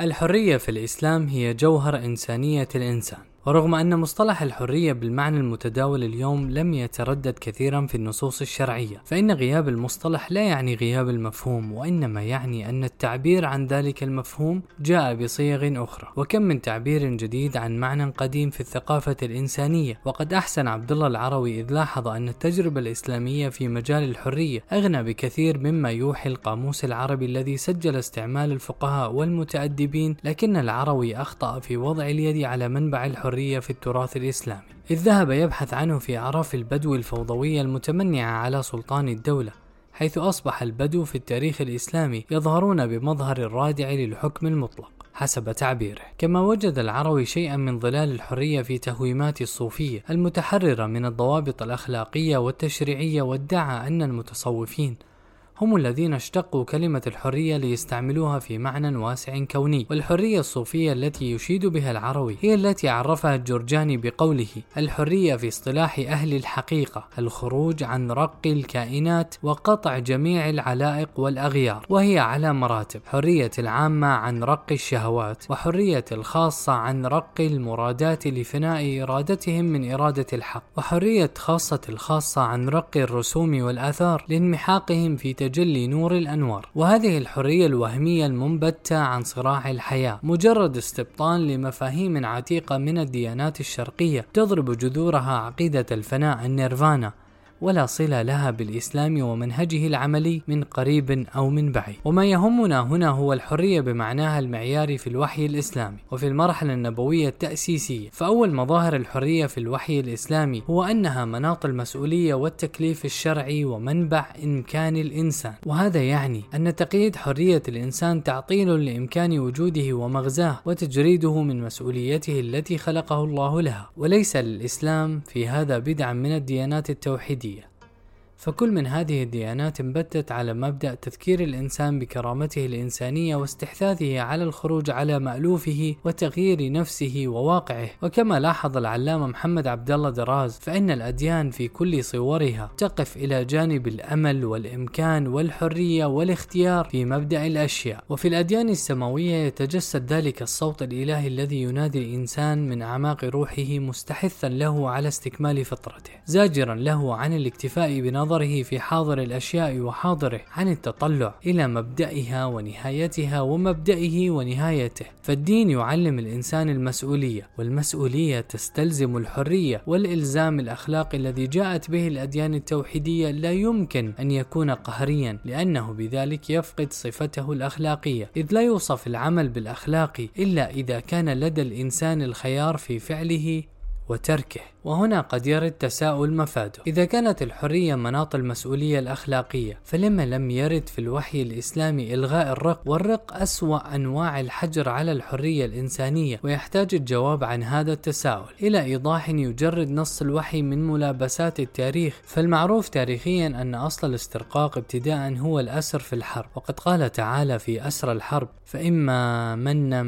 الحرية في الإسلام هي جوهر إنسانية الإنسان. ورغم أن مصطلح الحرية بالمعنى المتداول اليوم لم يتردد كثيرا في النصوص الشرعية، فإن غياب المصطلح لا يعني غياب المفهوم، وإنما يعني أن التعبير عن ذلك المفهوم جاء بصيغ أخرى، وكم من تعبير جديد عن معنى قديم في الثقافة الإنسانية، وقد أحسن عبد الله العروي إذ لاحظ أن التجربة الإسلامية في مجال الحرية أغنى بكثير مما يوحي القاموس العربي الذي سجل استعمال الفقهاء والمتأدبين، لكن العروي أخطأ في وضع اليد على منبع الحرية. الحرية في التراث الإسلامي. إذ ذهب يبحث عنه في أعراف البدو الفوضوية المتمنعة على سلطان الدولة حيث أصبح البدو في التاريخ الإسلامي يظهرون بمظهر الرادع للحكم المطلق حسب تعبيره. كما وجد العروي شيئا من ظلال الحرية في تهويمات الصوفية المتحررة من الضوابط الأخلاقية والتشريعية وادعى أن المتصوفين هم الذين اشتقوا كلمة الحرية ليستعملوها في معنى واسع كوني، والحرية الصوفية التي يشيد بها العروي هي التي عرفها الجرجاني بقوله: الحرية في اصطلاح أهل الحقيقة الخروج عن رق الكائنات وقطع جميع العلائق والأغيار، وهي على مراتب، حرية العامة عن رق الشهوات، وحرية الخاصة عن رق المرادات لفناء إرادتهم من إرادة الحق، وحرية خاصة الخاصة عن رق الرسوم والآثار لانمحاقهم في تجلي نور الأنوار. وهذه الحرية الوهمية المنبتة عن صراع الحياة مجرد استبطان لمفاهيم عتيقة من الديانات الشرقية تضرب جذورها عقيدة الفناء النيرفانا. ولا صلة لها بالإسلام ومنهجه العملي من قريب أو من بعيد. وما يهمنا هنا هو الحرية بمعناها المعياري في الوحي الإسلامي. وفي المرحلة النبوية التأسيسية فأول مظاهر الحرية في الوحي الإسلامي هو أنها مناط المسؤولية والتكليف الشرعي ومنبع إمكان الإنسان. وهذا يعني أن تقييد حرية الإنسان تعطيل لإمكان وجوده ومغزاه وتجريده من مسؤوليته التي خلقه الله لها. وليس للإسلام في هذا بدعا من الديانات التوحيدية. فكل من هذه الديانات انبتت على مبدأ تذكير الإنسان بكرامته الإنسانية واستحثاثه على الخروج على مألوفه وتغيير نفسه وواقعه، وكما لاحظ العلامة محمد عبد الله دراز فإن الأديان في كل صورها تقف إلى جانب الأمل والإمكان والحرية والاختيار في مبدأ الأشياء، وفي الأديان السماوية يتجسد ذلك الصوت الإلهي الذي ينادي الإنسان من أعماق روحه مستحثا له على استكمال فطرته، زاجرا له عن الاكتفاء بنظر نظره في حاضر الأشياء وحاضره عن التطلع إلى مبدئها ونهايتها ومبدئه ونهايته. فالدين يعلم الإنسان المسؤولية والمسؤولية تستلزم الحرية والإلزام الأخلاقي الذي جاءت به الأديان التوحيدية. لا يمكن أن يكون قهريا لأنه بذلك يفقد صفته الأخلاقية. إذ لا يوصف العمل بالأخلاق إلا إذا كان لدى الإنسان الخيار في فعله وتركه. وهنا قد يرد تساؤل مفاده. إذا كانت الحرية مناط المسؤولية الأخلاقية فلما لم يرد في الوحي الإسلامي إلغاء الرق؟ والرق أسوأ أنواع الحجر على الحرية الإنسانية ويحتاج الجواب عن هذا التساؤل. إلى إيضاح يجرد نص الوحي من ملابسات التاريخ فالمعروف تاريخيا أن أصل الاسترقاق ابتداء هو الأسر في الحرب. وقد قال تعالى في أسر الحرب فإما منا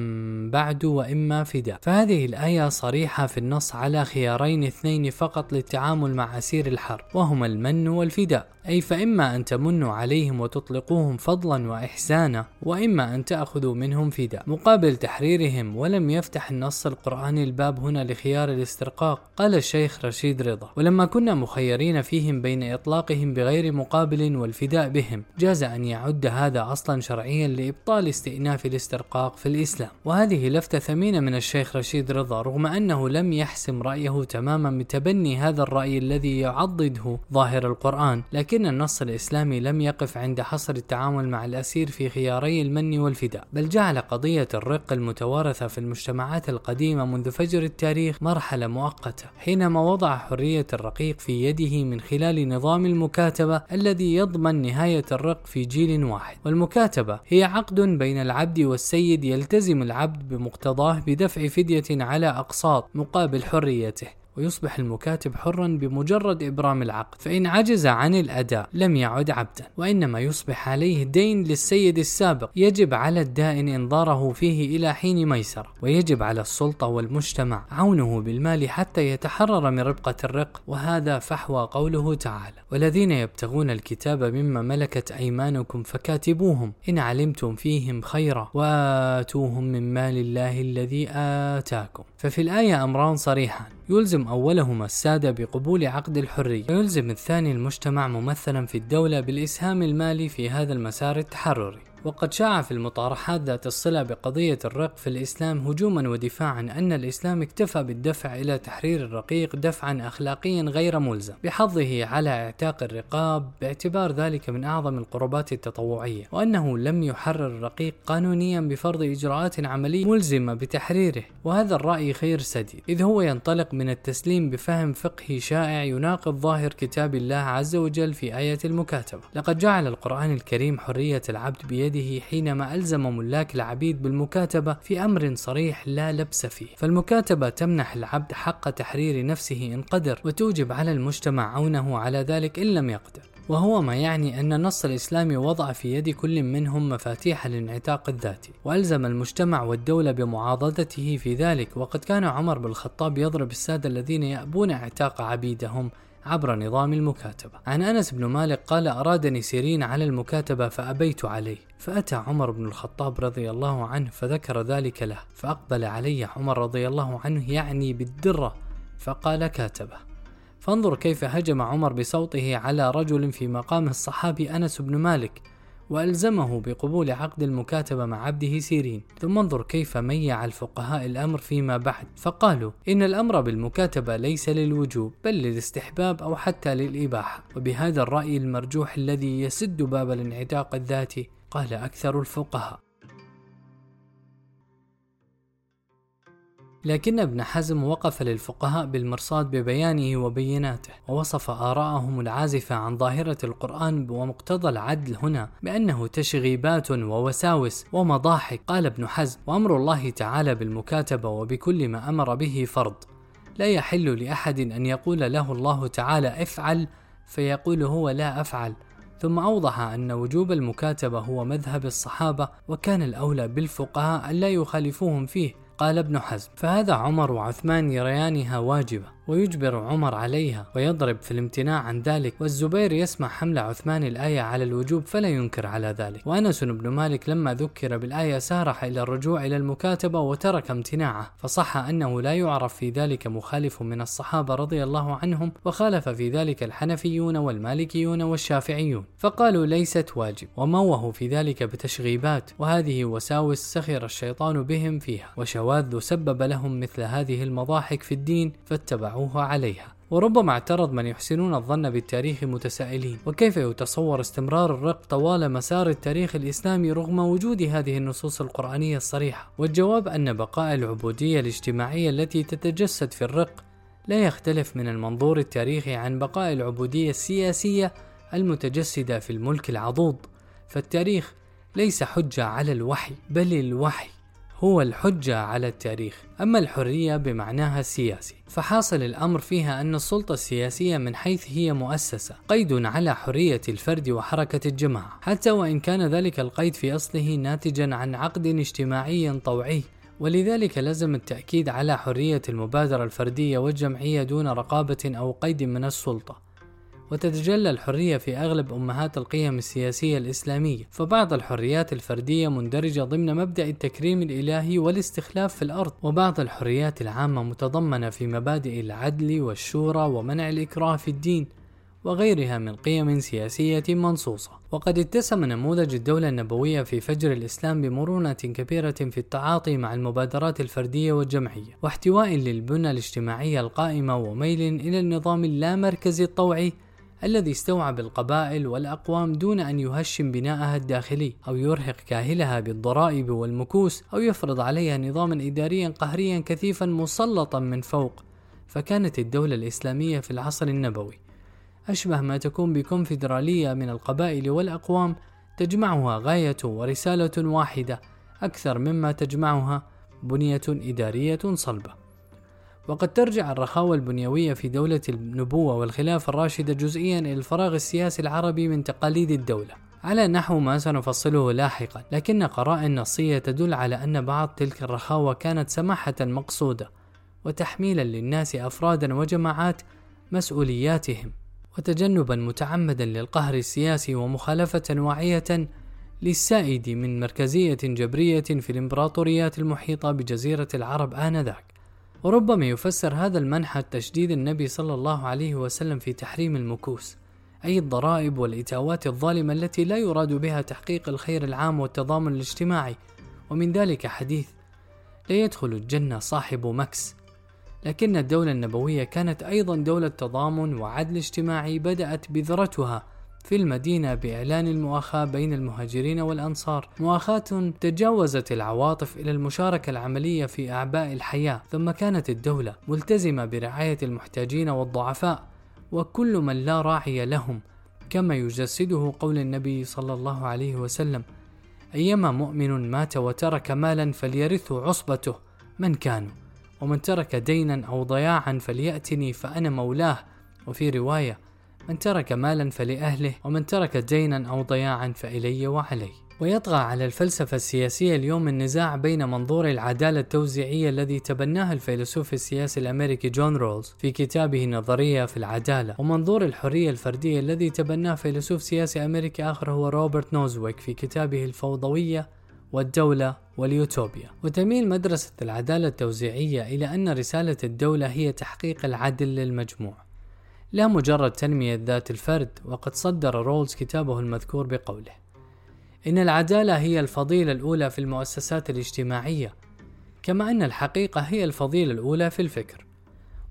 بعد وإما فداء. فهذه الآية صريحة في النص خيارين اثنين فقط للتعامل مع أسير الحرب وهما المن والفداء. أي فإما أن تمنوا عليهم وتطلقوهم فضلا وإحسانا وإما أن تأخذوا منهم فداء. مقابل تحريرهم ولم يفتح النص القرآني الباب هنا لخيار الاسترقاق قال الشيخ رشيد رضا. ولما كنا مخيرين فيهم بين إطلاقهم بغير مقابل والفداء بهم جاز أن يعد هذا أصلا شرعيا لإبطال استئناف الاسترقاق في الإسلام. وهذه لفتة ثمينة من الشيخ رشيد رضا رغم أنه لم يحسم رأيه تماما بتبني هذا الرأي الذي يعضده ظاهر القرآن. لكن لكن النص الإسلامي لم يقف عند حصر التعامل مع الأسير في خياري المن والفداء بل جعل قضية الرق المتوارثة في المجتمعات القديمة منذ فجر التاريخ مرحلة مؤقتة حينما وضع حرية الرقيق في يده من خلال نظام المكاتبة الذي يضمن نهاية الرق في جيل واحد. والمكاتبة هي عقد بين العبد والسيد يلتزم العبد بمقتضاه بدفع فدية على أقساط مقابل حريته. ويصبح المكاتب حرا بمجرد إبرام العقد فإن عجز عن الأداء لم يعد عبدا وإنما يصبح عليه دين للسيد السابق. يجب على الدائن إنظاره فيه إلى حين ميسرة ويجب على السلطة والمجتمع عونه بالمال حتى يتحرر من ربقة الرق وهذا فحوى قوله تعالى والذين يبتغون الكتاب مما ملكت أيمانكم فكاتبوهم إن علمتم فيهم خيرا وآتوهم من مال الله الذي آتاكم ففي الآية أمران صريحان يلزم أولهما السادة بقبول عقد الحرية. ويلزم الثاني المجتمع ممثلا في الدولة بالإسهام المالي في هذا المسار التحرري. وقد شاع في المطارحات ذات الصلة بقضية الرق في الإسلام هجوما ودفاعا أن الإسلام اكتفى بالدفع إلى تحرير الرقيق دفعا أخلاقيا غير ملزم بحظه على اعتاق الرقاب باعتبار ذلك من أعظم القربات التطوعية وأنه لم يحرر الرقيق قانونيا بفرض إجراءات عملية ملزمة بتحريره وهذا الرأي خير سديد إذ هو ينطلق من التسليم بفهم فقهي شائع يناقض ظاهر كتاب الله عز وجل في آية المكاتبة لقد جعل القرآن الكريم حرية العبد بيده بيده حينما ألزم ملاك العبيد بالمكاتبة في أمر صريح لا لبس فيه. فالمكاتبة تمنح العبد حق تحرير نفسه إن قدر وتوجب على المجتمع عونه على ذلك إن لم يقدر. وهو ما يعني أن النص الإسلامي وضع في يد كل منهم مفاتيح الانعتاق الذاتي. وألزم المجتمع والدولة بمعاضدته في ذلك. وقد كان عمر بن الخطاب يضرب السادة الذين يأبون اعتاق عبيدهم عبر نظام المكاتبة. عن أنس بن مالك قال أرادني سيرين على المكاتبة فأبيت عليه. فأتى عمر بن الخطاب رضي الله عنه فذكر ذلك له. فأقبل علي عمر رضي الله عنه يعني بالدرة فقال كاتبة. فانظر كيف هجم عمر بصوته على رجل في مقام الصحابي أنس بن مالك. وألزمه بقبول عقد المكاتبة مع عبده سيرين. ثم انظر كيف ميع الفقهاء الأمر فيما بعد. فقالوا إن الأمر بالمكاتبة ليس للوجوب بل للاستحباب أو حتى للإباحة. وبهذا الرأي المرجوح الذي يسد باب الانعتاق الذاتي قال أكثر الفقهاء. لكن ابن حزم وقف للفقهاء بالمرصاد ببيانه وبيناته ووصف آراءهم العازفة عن ظاهرة القرآن ومقتضى العدل هنا بأنه تشغيبات ووساوس ومضاحك. قال ابن حزم وأمر الله تعالى بالمكاتبة وبكل ما أمر به فرض. لا يحل لأحد أن يقول له الله تعالى افعل فيقول هو لا أفعل ثم أوضح أن وجوب المكاتبة هو مذهب الصحابة وكان الأولى بالفقهاء أن لا يخالفوهم فيه. قال ابن حزم فهذا عمر وعثمان يريانها واجبة. ويجبر عمر عليها ويضرب في الامتناع عن ذلك والزبير يسمع حمل عثمان الآية على الوجوب فلا ينكر على ذلك. وأنس بن مالك لما ذكر بالآية سارح إلى الرجوع إلى المكاتبة وترك امتناعه فصح أنه لا يعرف في ذلك مخالف من الصحابة رضي الله عنهم وخالف في ذلك الحنفيون والمالكيون والشافعيون. فقالوا ليست واجب وموه في ذلك بتشغيبات وهذه وساوس سخر الشيطان بهم فيها وشواذ سبب لهم مثل هذه المضاحك في الدين فاتبعوا باعوه عليها. وربما اعترض من يحسنون الظن بالتاريخ متسائلين. وكيف يتصور استمرار الرق طوال مسار التاريخ الإسلامي رغم وجود هذه النصوص القرآنية الصريحة؟ والجواب أن بقاء العبودية الاجتماعية التي تتجسد في الرق لا يختلف من المنظور التاريخي عن بقاء العبودية السياسية المتجسدة في الملك العضوض. فالتاريخ ليس حجة على الوحي بل الوحي. هو الحجة على التاريخ أما الحرية بمعناها السياسي. فحاصل الأمر فيها أن السلطة السياسية من حيث هي مؤسسة قيد على حرية الفرد وحركة الجماعة. حتى وإن كان ذلك القيد في أصله ناتجا عن عقد اجتماعي طوعي. ولذلك لزم التأكيد على حرية المبادرة الفردية والجمعية دون رقابة أو قيد من السلطة. وتتجلى الحرية في أغلب أمهات القيم السياسية الإسلامية. فبعض الحريات الفردية مندرجة ضمن مبدأ التكريم الإلهي والاستخلاف في الأرض. وبعض الحريات العامة متضمنة في مبادئ العدل والشورى ومنع الإكراه في الدين وغيرها من قيم سياسية منصوصة. وقد اتسم نموذج الدولة النبوية في فجر الإسلام بمرونة كبيرة في التعاطي مع المبادرات الفردية والجمعية. واحتواء للبنى الاجتماعية القائمة وميل إلى النظام اللامركزي الطوعي الذي استوعب القبائل والأقوام دون أن يهشم بناءها الداخلي أو يرهق كاهلها بالضرائب والمكوس أو يفرض عليها نظاما إداريا قهريا كثيفا مسلطا من فوق. فكانت الدولة الإسلامية في العصر النبوي. أشبه ما تكون بكونفدرالية من القبائل والأقوام تجمعها غاية ورسالة واحدة أكثر مما تجمعها بنية إدارية صلبة. وقد ترجع الرخاوة البنيوية في دولة النبوة والخلافة الراشدة جزئيا إلى الفراغ السياسي العربي من تقاليد الدولة. على نحو ما سنفصله لاحقا لكن قرائن نصية تدل على أن بعض تلك الرخاوة كانت سماحة مقصودة وتحميلا للناس أفرادا وجماعات مسؤولياتهم وتجنبا متعمدا للقهر السياسي ومخالفة واعية للسائد من مركزية جبرية في الإمبراطوريات المحيطة بجزيرة العرب آنذاك. وربما يفسر هذا المنحى تشديد النبي صلى الله عليه وسلم في تحريم المكوس أي الضرائب والإتاوات الظالمة التي لا يراد بها تحقيق الخير العام والتضامن الاجتماعي. ومن ذلك حديث لا يدخل الجنة صاحب مكس. لكن الدولة النبوية كانت أيضا دولة تضامن وعدل اجتماعي بدأت بذرتها. في المدينة بإعلان المؤاخاة بين المهاجرين والأنصار. مؤاخاة تجاوزت العواطف إلى المشاركة العملية في أعباء الحياة ثم كانت الدولة ملتزمة برعاية المحتاجين والضعفاء وكل من لا راعي لهم كما يجسده قول النبي صلى الله عليه وسلم أيما مؤمن مات وترك مالا فليرثه عصبته من كانوا ومن ترك دينا أو ضياعا فليأتني فأنا مولاه. وفي رواية من ترك مالا فلأهله ومن ترك دينا أو ضياعا فإلي وعلي. ويطغى على الفلسفة السياسية اليوم النزاع بين منظور العدالة التوزيعية الذي تبناه الفيلسوف السياسي الأمريكي جون رولز في كتابه نظرية في العدالة ومنظور الحرية الفردية الذي تبناه فيلسوف سياسي أمريكي آخر هو روبرت نوزويك في كتابه الفوضوية والدولة واليوتوبيا. وتميل مدرسة العدالة التوزيعية إلى أن رسالة الدولة هي تحقيق العدل للمجموع. لا مجرد تنمية ذات الفرد وقد صدر رولز كتابه المذكور بقوله إن العدالة هي الفضيلة الأولى في المؤسسات الاجتماعية كما أن الحقيقة هي الفضيلة الأولى في الفكر.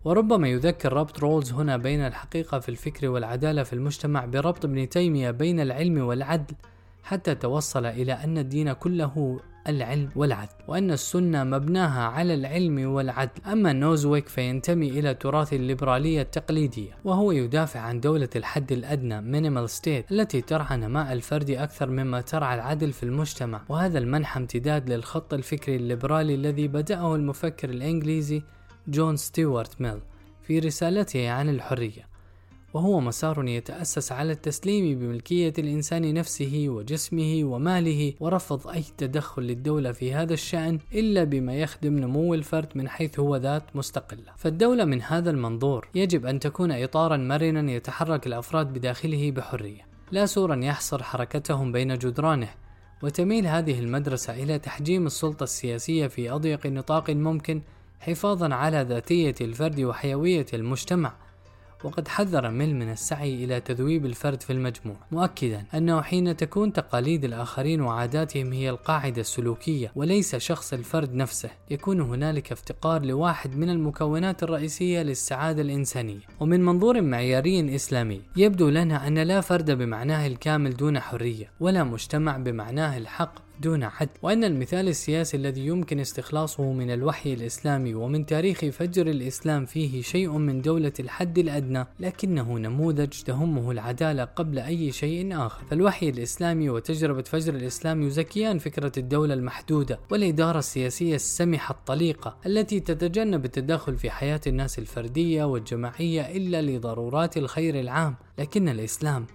وربما يذكر ربط رولز هنا بين الحقيقة في الفكر والعدالة في المجتمع بربط ابن تيمية بين العلم والعدل حتى توصل إلى أن الدين كله العلم والعدل وأن السنة مبناها على العلم والعدل. أما نوزويك فينتمي إلى تراث الليبرالية التقليدية وهو يدافع عن دولة الحد الأدنى minimal state التي ترعى نماء الفرد أكثر مما ترعى العدل في المجتمع. وهذا المنحى امتداد للخط الفكري الليبرالي الذي بدأه المفكر الإنجليزي جون ستيوارت ميل في رسالته عن الحرية. وهو مسار يتأسس على التسليم بملكية الإنسان نفسه وجسمه وماله ورفض أي تدخل للدولة في هذا الشأن إلا بما يخدم نمو الفرد من حيث هو ذات مستقلة. فالدولة من هذا المنظور يجب أن تكون إطارا مرنا يتحرك الأفراد بداخله بحرية، لا سورا يحصر حركتهم بين جدرانه. وتميل هذه المدرسة إلى تحجيم السلطة السياسية في أضيق نطاق ممكن حفاظا على ذاتية الفرد وحيوية المجتمع وقد حذر ميل من السعي إلى تذويب الفرد في المجموع مؤكدا أنه حين تكون تقاليد الآخرين وعاداتهم هي القاعدة السلوكية وليس شخص الفرد نفسه يكون هنالك افتقار لواحد من المكونات الرئيسية للسعادة الإنسانية. ومن منظور معياري إسلامي يبدو لنا أن لا فرد بمعناه الكامل دون حرية ولا مجتمع بمعناه الحق دون حد. وأن المثال السياسي الذي يمكن استخلاصه من الوحي الإسلامي ومن تاريخ فجر الإسلام فيه شيء من دولة الحد الأدنى لكنه نموذج تهمه العدالة قبل أي شيء آخر. فالوحي الإسلامي وتجربة فجر الإسلام يزكيان فكرة الدولة المحدودة والإدارة السياسية السمحة الطليقة التي تتجنب التدخل في حياة الناس الفردية والجماعية إلا لضرورات الخير العام. لكن الإسلام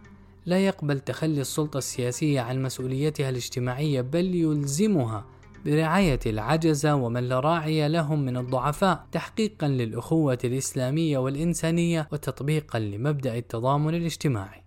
لا يقبل تخلي السلطة السياسية عن مسؤوليتها الاجتماعية بل يلزمها برعاية العجزة ومن لا راعي لهم من الضعفاء تحقيقا للأخوة الإسلامية والإنسانية وتطبيقا لمبدأ التضامن الاجتماعي.